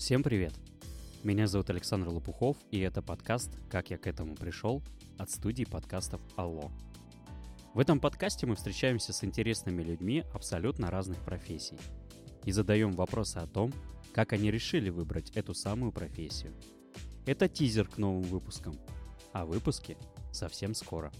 Всем привет! Меня зовут Александр Лопухов, и это подкаст «Как я к этому пришел» от студии подкастов «Алло». В этом подкасте мы встречаемся с интересными людьми абсолютно разных профессий и задаем вопросы о том, как они решили выбрать эту самую профессию. Это тизер к новым выпускам, а выпуски совсем скоро.